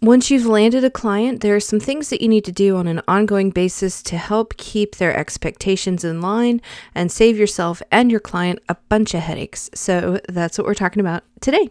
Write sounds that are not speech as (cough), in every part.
once you've landed a client, there are some things that you need to do on an ongoing basis to help keep their expectations in line and save yourself and your client a bunch of headaches. So that's what we're talking about today.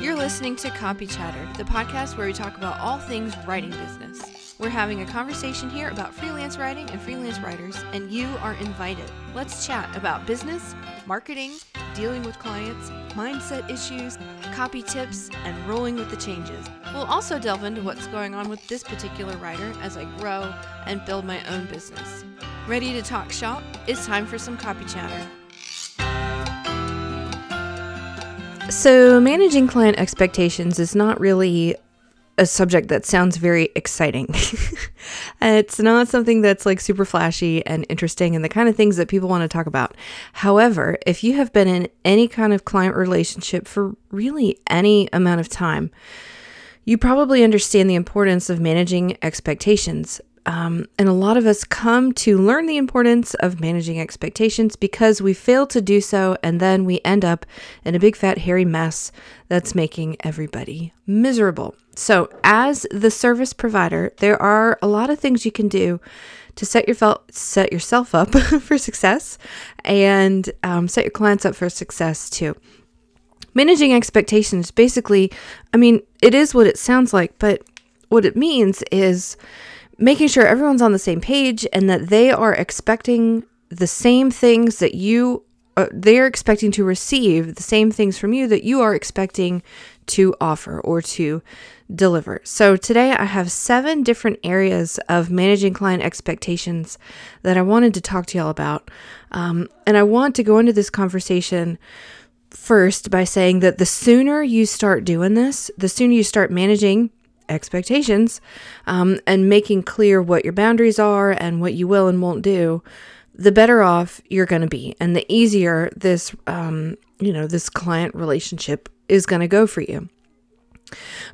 You're listening to Copy Chatter, the podcast where we talk about all things writing business. We're having a conversation here about freelance writing and freelance writers, and you are invited. Let's chat about business, marketing, dealing with clients, mindset issues, copy tips, and rolling with the changes. We'll also delve into what's going on with this particular writer as I grow and build my own business. Ready to talk shop? It's time for some copy chatter. So, managing client expectations is not really a subject that sounds very exciting. (laughs) it's not something that's like super flashy and interesting and the kind of things that people want to talk about. However, if you have been in any kind of client relationship for really any amount of time, you probably understand the importance of managing expectations. Um, and a lot of us come to learn the importance of managing expectations because we fail to do so, and then we end up in a big fat hairy mess that's making everybody miserable. So, as the service provider, there are a lot of things you can do to set your fel- set yourself up (laughs) for success and um, set your clients up for success too. Managing expectations basically, I mean, it is what it sounds like, but what it means is making sure everyone's on the same page and that they are expecting the same things that you uh, they're expecting to receive the same things from you that you are expecting to offer or to deliver. So today I have seven different areas of managing client expectations that I wanted to talk to y'all about. Um, and I want to go into this conversation first by saying that the sooner you start doing this, the sooner you start managing expectations um, and making clear what your boundaries are and what you will and won't do, the better off you're going to be, and the easier this, um, you know, this client relationship is going to go for you.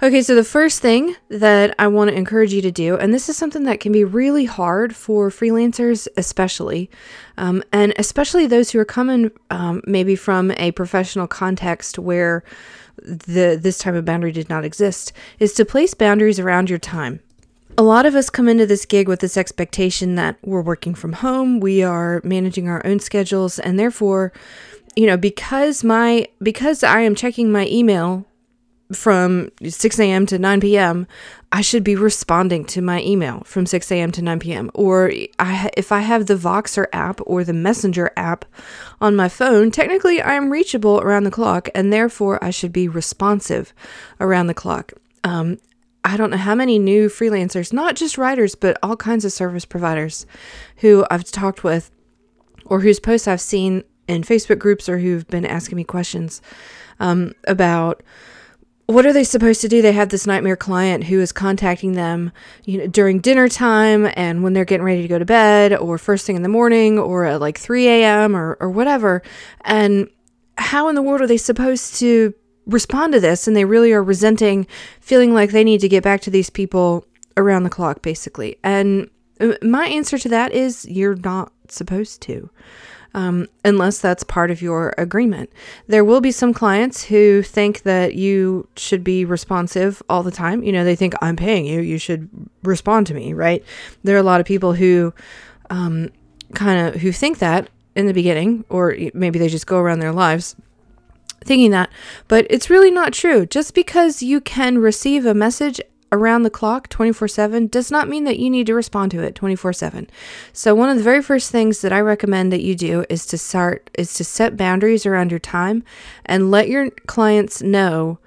Okay, so the first thing that I want to encourage you to do, and this is something that can be really hard for freelancers, especially, um, and especially those who are coming um, maybe from a professional context where the this type of boundary did not exist, is to place boundaries around your time. A lot of us come into this gig with this expectation that we're working from home, we are managing our own schedules, and therefore, you know, because my because I am checking my email from 6 a.m. to 9 p.m., I should be responding to my email from 6 a.m. to 9 p.m. Or I, if I have the Voxer app or the Messenger app on my phone, technically I am reachable around the clock and therefore I should be responsive around the clock. Um, I don't know how many new freelancers, not just writers, but all kinds of service providers who I've talked with or whose posts I've seen in Facebook groups or who've been asking me questions um, about what are they supposed to do? They have this nightmare client who is contacting them, you know, during dinner time and when they're getting ready to go to bed, or first thing in the morning, or at like 3 a.m. or or whatever. And how in the world are they supposed to respond to this? And they really are resenting, feeling like they need to get back to these people around the clock, basically. And uh, my answer to that is you're not supposed to um, unless that's part of your agreement. There will be some clients who think that you should be responsive all the time. You know, they think I'm paying you, you should respond to me, right? There are a lot of people who um, kind of who think that in the beginning, or maybe they just go around their lives thinking that, but it's really not true. Just because you can receive a message around the clock 24 7 does not mean that you need to respond to it 24 7. So, one of the very first things that I recommend that you do is to start, is to set boundaries around your time and let your clients know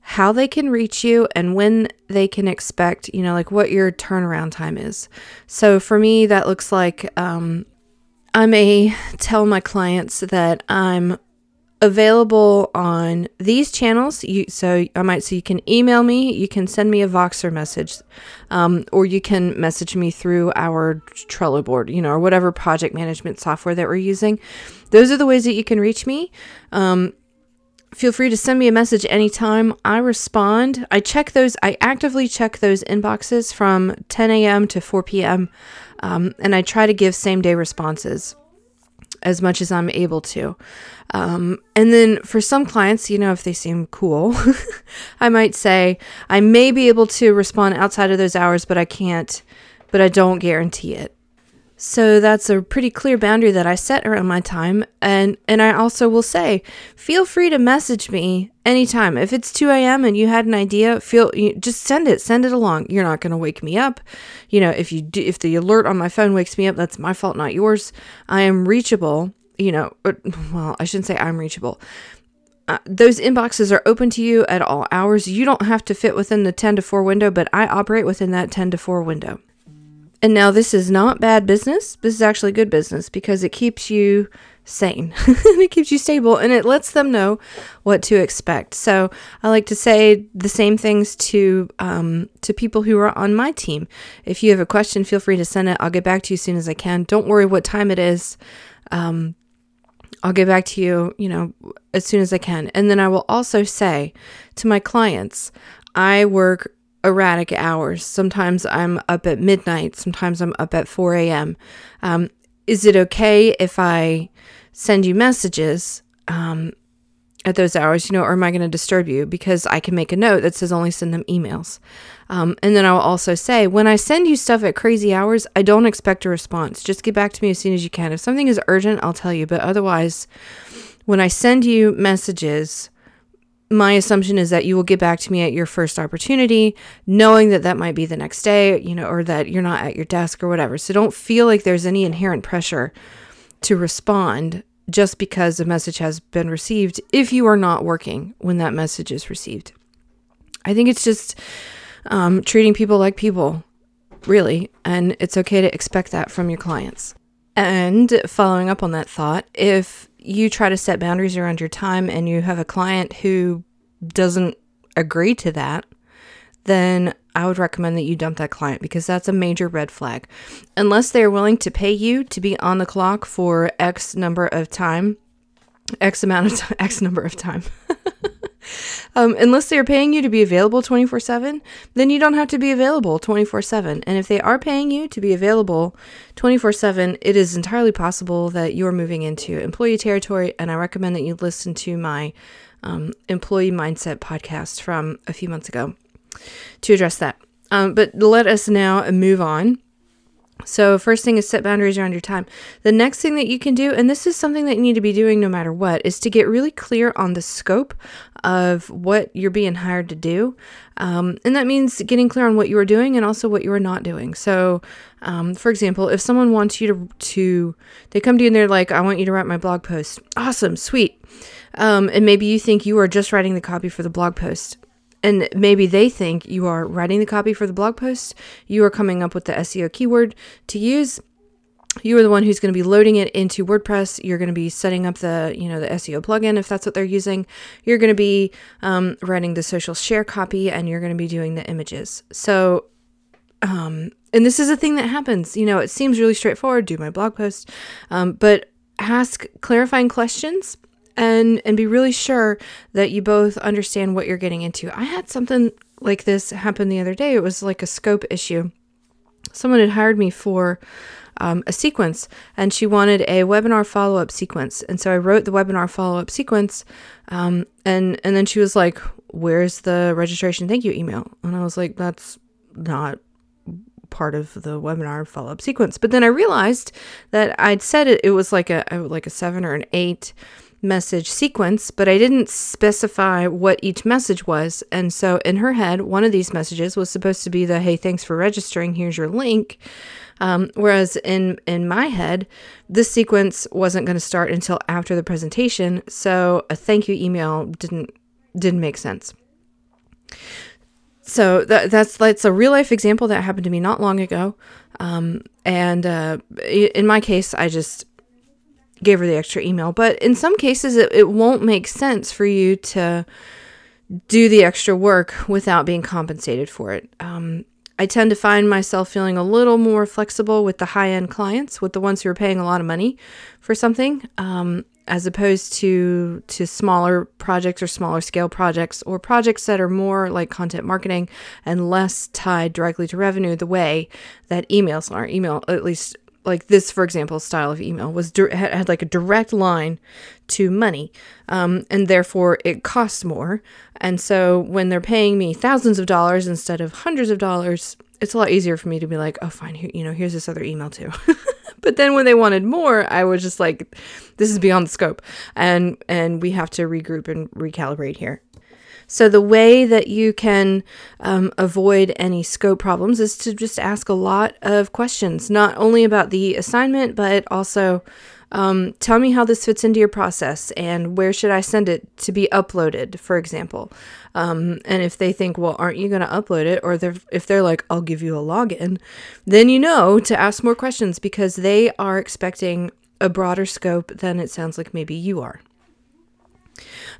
how they can reach you and when they can expect, you know, like what your turnaround time is. So, for me, that looks like, um, I may tell my clients that I'm available on these channels. You, so I might say you can email me, you can send me a Voxer message, um, or you can message me through our Trello board, you know, or whatever project management software that we're using. Those are the ways that you can reach me. Um, feel free to send me a message anytime. I respond. I check those, I actively check those inboxes from 10 a.m. to 4 p.m. Um, and I try to give same day responses as much as I'm able to. Um, and then for some clients, you know, if they seem cool, (laughs) I might say, I may be able to respond outside of those hours, but I can't, but I don't guarantee it. So that's a pretty clear boundary that I set around my time. And, and I also will say, feel free to message me anytime. If it's 2 a.m. and you had an idea, feel you, just send it, send it along. You're not going to wake me up. You know, if you do, if the alert on my phone wakes me up, that's my fault, not yours. I am reachable. You know, (laughs) well, I shouldn't say I'm reachable. Uh, those inboxes are open to you at all hours. You don't have to fit within the 10 to 4 window, but I operate within that 10 to 4 window. And now this is not bad business. This is actually good business because it keeps you sane (laughs) and it keeps you stable and it lets them know what to expect. So I like to say the same things to um, to people who are on my team. If you have a question, feel free to send it. I'll get back to you as soon as I can. Don't worry what time it is. Um, I'll get back to you, you know, as soon as I can. And then I will also say to my clients, I work erratic hours. Sometimes I'm up at midnight, sometimes I'm up at 4 a.m. Um, is it okay if I send you messages um, at those hours, you know, or am I going to disturb you? Because I can make a note that says only send them emails. Um, and then I'll also say, when I send you stuff at crazy hours, I don't expect a response. Just get back to me as soon as you can. If something is urgent, I'll tell you. But otherwise, when I send you messages, my assumption is that you will get back to me at your first opportunity, knowing that that might be the next day, you know, or that you're not at your desk or whatever. So don't feel like there's any inherent pressure to respond just because a message has been received if you are not working when that message is received. I think it's just um, treating people like people, really, and it's okay to expect that from your clients. And following up on that thought, if you try to set boundaries around your time and you have a client who doesn't agree to that, then I would recommend that you dump that client because that's a major red flag. Unless they're willing to pay you to be on the clock for X number of time, X amount of time, (laughs) X number of time. (laughs) Um, unless they're paying you to be available 24 7, then you don't have to be available 24 7. And if they are paying you to be available 24 7, it is entirely possible that you're moving into employee territory. And I recommend that you listen to my um, employee mindset podcast from a few months ago to address that. Um, but let us now move on so, first thing is set boundaries around your time. The next thing that you can do, and this is something that you need to be doing no matter what, is to get really clear on the scope of what you're being hired to do. Um, and that means getting clear on what you are doing and also what you are not doing. So, um, for example, if someone wants you to, to, they come to you and they're like, I want you to write my blog post. Awesome, sweet. Um, and maybe you think you are just writing the copy for the blog post and maybe they think you are writing the copy for the blog post, you are coming up with the SEO keyword to use. You are the one who's going to be loading it into WordPress. You're going to be setting up the, you know, the SEO plugin if that's what they're using. You're going to be um, writing the social share copy, and you're going to be doing the images. So, um, and this is a thing that happens. You know, it seems really straightforward. Do my blog post, um, but ask clarifying questions and and be really sure that you both understand what you're getting into. I had something like this happen the other day. It was like a scope issue. Someone had hired me for um, a sequence and she wanted a webinar follow up sequence. And so I wrote the webinar follow up sequence. Um, and, and then she was like, Where's the registration thank you email? And I was like, That's not part of the webinar follow up sequence. But then I realized that I'd said it, it was like a, like a seven or an eight message sequence, but I didn't specify what each message was. And so in her head, one of these messages was supposed to be the hey, thanks for registering, here's your link. Um, whereas in in my head, this sequence wasn't going to start until after the presentation, so a thank you email didn't didn't make sense. So that, that's that's a real life example that happened to me not long ago, um, and uh, in my case, I just gave her the extra email. But in some cases, it, it won't make sense for you to do the extra work without being compensated for it. Um, I tend to find myself feeling a little more flexible with the high end clients, with the ones who are paying a lot of money for something, um, as opposed to to smaller projects or smaller scale projects or projects that are more like content marketing and less tied directly to revenue. The way that emails are, email at least like this, for example, style of email was had, had like a direct line to money, um, and therefore it costs more. And so when they're paying me thousands of dollars instead of hundreds of dollars, it's a lot easier for me to be like, oh, fine, here, you know, here's this other email too. (laughs) but then when they wanted more, I was just like, this is beyond the scope, and and we have to regroup and recalibrate here. So, the way that you can um, avoid any scope problems is to just ask a lot of questions, not only about the assignment, but also um, tell me how this fits into your process and where should I send it to be uploaded, for example. Um, and if they think, well, aren't you going to upload it? Or they're, if they're like, I'll give you a login, then you know to ask more questions because they are expecting a broader scope than it sounds like maybe you are.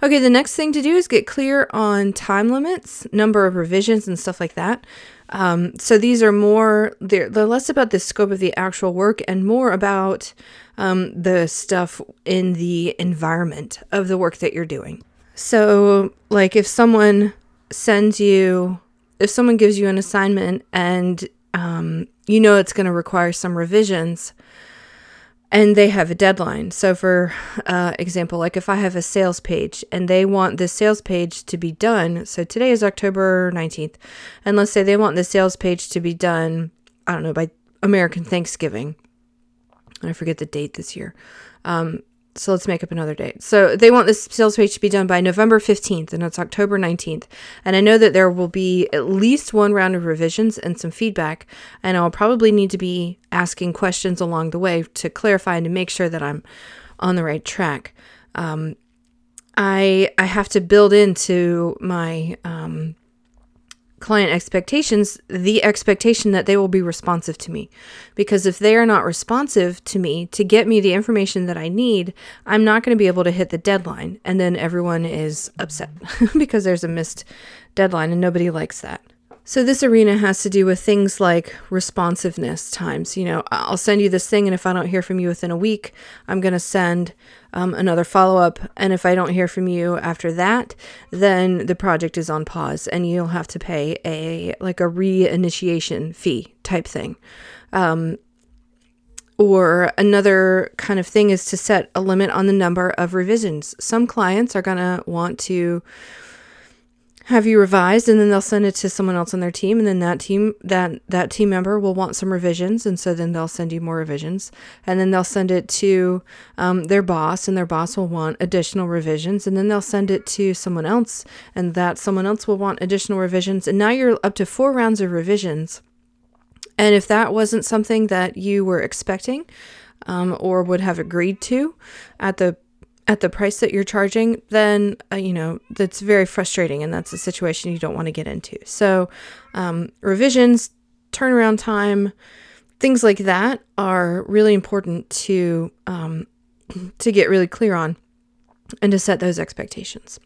Okay, the next thing to do is get clear on time limits, number of revisions, and stuff like that. Um, so these are more, they're, they're less about the scope of the actual work and more about um, the stuff in the environment of the work that you're doing. So, like if someone sends you, if someone gives you an assignment and um, you know it's going to require some revisions, and they have a deadline. So, for uh, example, like if I have a sales page and they want this sales page to be done, so today is October 19th, and let's say they want the sales page to be done, I don't know, by American Thanksgiving. I forget the date this year. Um, so let's make up another date. So they want this sales page to be done by November 15th, and it's October 19th. And I know that there will be at least one round of revisions and some feedback, and I'll probably need to be asking questions along the way to clarify and to make sure that I'm on the right track. Um, I I have to build into my um, client expectations the expectation that they will be responsive to me. Because if they are not responsive to me to get me the information that I need, I'm not going to be able to hit the deadline. And then everyone is upset (laughs) because there's a missed deadline and nobody likes that. So, this arena has to do with things like responsiveness times. You know, I'll send you this thing, and if I don't hear from you within a week, I'm going to send um, another follow up. And if I don't hear from you after that, then the project is on pause, and you'll have to pay a like a reinitiation fee type thing. Um, or another kind of thing is to set a limit on the number of revisions. Some clients are going to want to have you revised? And then they'll send it to someone else on their team and then that team that that team member will want some revisions and so then they'll send you more revisions. And then they'll send it to um, their boss and their boss will want additional revisions and then they'll send it to someone else and that someone else will want additional revisions. And now you're up to four rounds of revisions. And if that wasn't something that you were expecting um, or would have agreed to at the at the price that you're charging, then uh, you know that's very frustrating, and that's a situation you don't want to get into. So, um, revisions, turnaround time, things like that are really important to um, (clears throat) to get really clear on, and to set those expectations.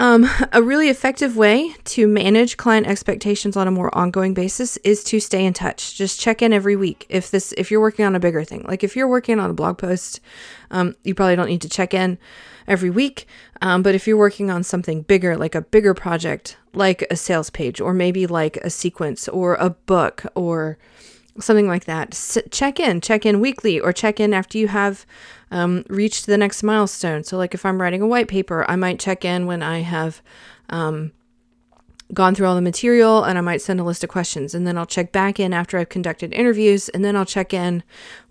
Um, a really effective way to manage client expectations on a more ongoing basis is to stay in touch. Just check in every week. If this, if you're working on a bigger thing, like if you're working on a blog post, um, you probably don't need to check in every week. Um, but if you're working on something bigger, like a bigger project, like a sales page, or maybe like a sequence, or a book, or something like that, S- check in, check in weekly, or check in after you have um, reach the next milestone. So, like if I'm writing a white paper, I might check in when I have um, gone through all the material and I might send a list of questions. And then I'll check back in after I've conducted interviews. And then I'll check in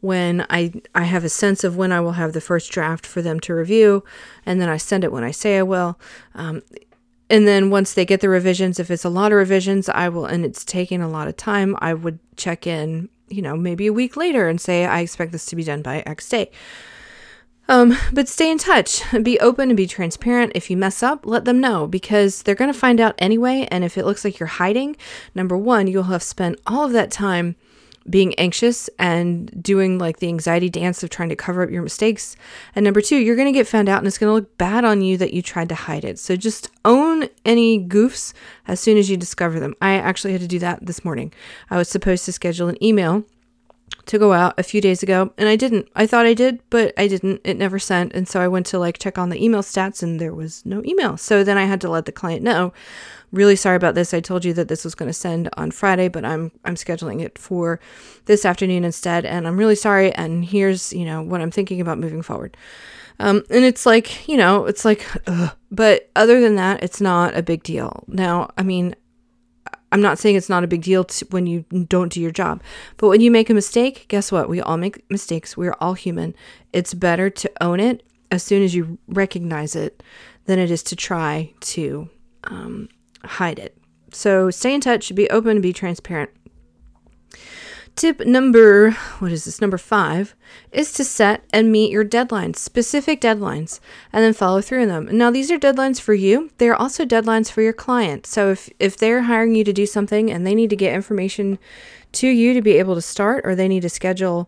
when I, I have a sense of when I will have the first draft for them to review. And then I send it when I say I will. Um, and then once they get the revisions, if it's a lot of revisions, I will, and it's taking a lot of time, I would check in, you know, maybe a week later and say, I expect this to be done by X day. Um, but stay in touch. Be open and be transparent. If you mess up, let them know because they're going to find out anyway. And if it looks like you're hiding, number one, you'll have spent all of that time being anxious and doing like the anxiety dance of trying to cover up your mistakes. And number two, you're going to get found out and it's going to look bad on you that you tried to hide it. So just own any goofs as soon as you discover them. I actually had to do that this morning. I was supposed to schedule an email to go out a few days ago and I didn't. I thought I did, but I didn't. It never sent. And so I went to like check on the email stats and there was no email. So then I had to let the client know. Really sorry about this. I told you that this was going to send on Friday, but I'm I'm scheduling it for this afternoon instead and I'm really sorry and here's, you know, what I'm thinking about moving forward. Um, and it's like, you know, it's like, ugh. but other than that, it's not a big deal. Now, I mean, I'm not saying it's not a big deal to, when you don't do your job, but when you make a mistake, guess what? We all make mistakes. We're all human. It's better to own it as soon as you recognize it than it is to try to um, hide it. So stay in touch, be open, be transparent. Tip number, what is this, number five, is to set and meet your deadlines, specific deadlines, and then follow through on them. Now, these are deadlines for you. They're also deadlines for your client. So if, if they're hiring you to do something and they need to get information to you to be able to start, or they need to schedule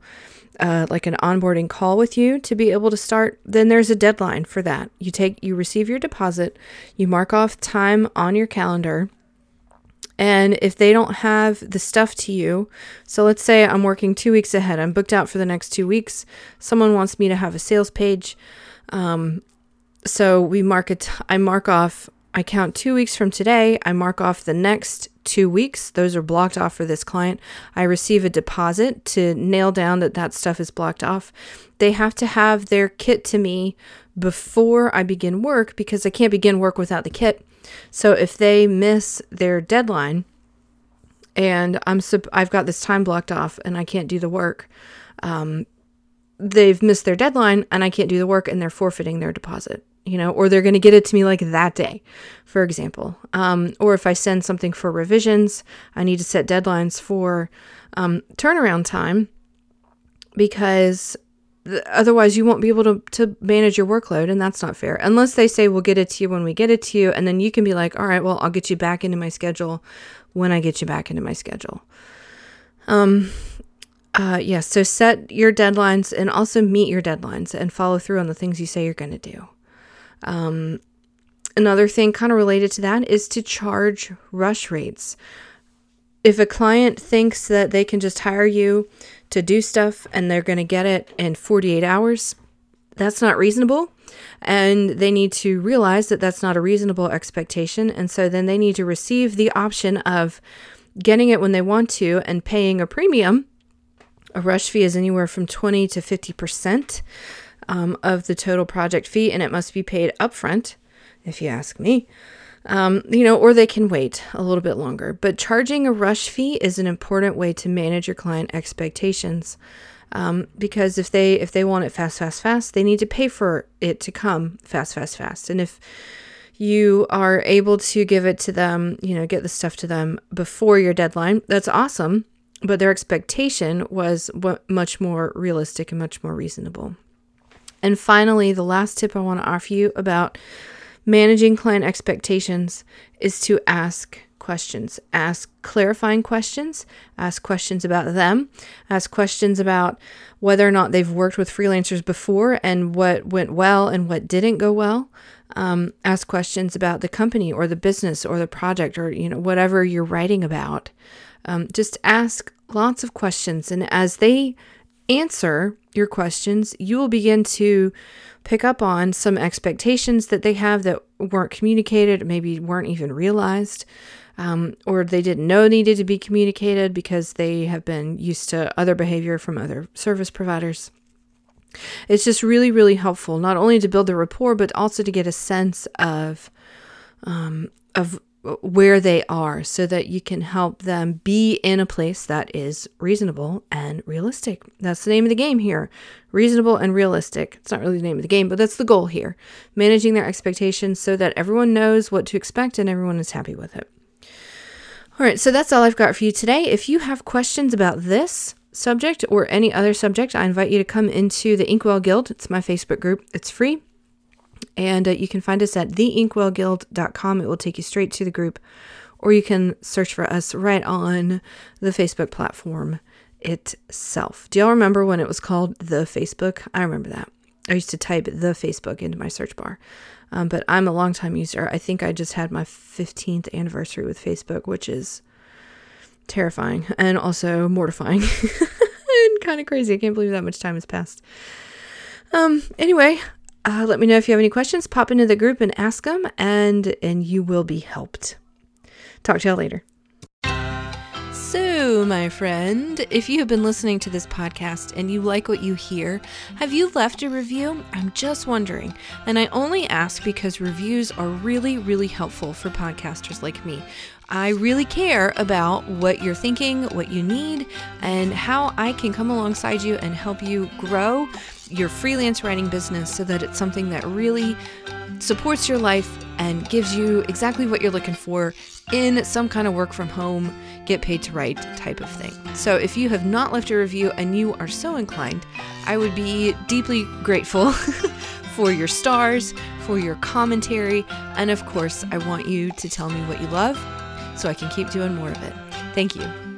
uh, like an onboarding call with you to be able to start, then there's a deadline for that. You take, you receive your deposit, you mark off time on your calendar and if they don't have the stuff to you, so let's say I'm working two weeks ahead, I'm booked out for the next two weeks. Someone wants me to have a sales page. Um, so we mark it, I mark off, I count two weeks from today. I mark off the next two weeks. Those are blocked off for this client. I receive a deposit to nail down that that stuff is blocked off. They have to have their kit to me before I begin work because I can't begin work without the kit. So if they miss their deadline and I'm sup- I've got this time blocked off and I can't do the work, um, they've missed their deadline and I can't do the work and they're forfeiting their deposit, you know, or they're going to get it to me like that day, for example. Um, or if I send something for revisions, I need to set deadlines for um, turnaround time because otherwise you won't be able to, to manage your workload and that's not fair. Unless they say we'll get it to you when we get it to you and then you can be like all right well i'll get you back into my schedule when i get you back into my schedule. Um uh yeah, so set your deadlines and also meet your deadlines and follow through on the things you say you're going to do um another thing kind of related to that is to charge rush rates if a client thinks that they can just hire you to do stuff and they're going to get it in 48 hours, that's not reasonable. And they need to realize that that's not a reasonable expectation. And so then they need to receive the option of getting it when they want to and paying a premium. A rush fee is anywhere from 20 to 50% um, of the total project fee, and it must be paid upfront, if you ask me um, you know, or they can wait a little bit longer. But charging a rush fee is an important way to manage your client expectations. Um, because if they if they want it fast, fast, fast, they need to pay for it to come fast, fast, fast. And if you are able to give it to them, you know, get the stuff to them before your deadline, that's awesome. But their expectation was much more realistic and much more reasonable. And finally, the last tip I want to offer you about Managing client expectations is to ask questions. Ask clarifying questions, ask questions about them, ask questions about whether or not they've worked with freelancers before and what went well and what didn't go well. Um, ask questions about the company or the business or the project or you know whatever you're writing about. Um, just ask lots of questions, and as they answer your questions, you will begin to pick up on some expectations that they have that weren't communicated, maybe weren't even realized, um, or they didn't know needed to be communicated because they have been used to other behavior from other service providers. It's just really, really helpful not only to build the rapport, but also to get a sense of um, of where they are so that you can help them be in a place that is reasonable and realistic. That's the name of the game here. Reasonable and realistic. It's not really the name of the game, but that's the goal here. Managing their expectations so that everyone knows what to expect and everyone is happy with it. All right, so that's all I've got for you today. If you have questions about this subject or any other subject, I invite you to come into the Inkwell Guild. It's my Facebook group. It's free. And uh, you can find us at theinkwellguild.com. It will take you straight to the group, or you can search for us right on the Facebook platform itself. Do y'all remember when it was called the Facebook? I remember that. I used to type the Facebook into my search bar. Um, but I'm a longtime user. I think I just had my 15th anniversary with Facebook, which is terrifying and also mortifying (laughs) and kind of crazy. I can't believe that much time has passed. Um, anyway, uh, let me know if you have any questions. Pop into the group and ask them, and and you will be helped. Talk to y'all later. So, my friend, if you have been listening to this podcast and you like what you hear, have you left a review? I'm just wondering. And I only ask because reviews are really, really helpful for podcasters like me. I really care about what you're thinking, what you need, and how I can come alongside you and help you grow your freelance writing business so that it's something that really supports your life and gives you exactly what you're looking for in some kind of work from home, get paid to write type of thing. So if you have not left a review and you are so inclined, I would be deeply grateful (laughs) for your stars, for your commentary, and of course, I want you to tell me what you love so I can keep doing more of it. Thank you.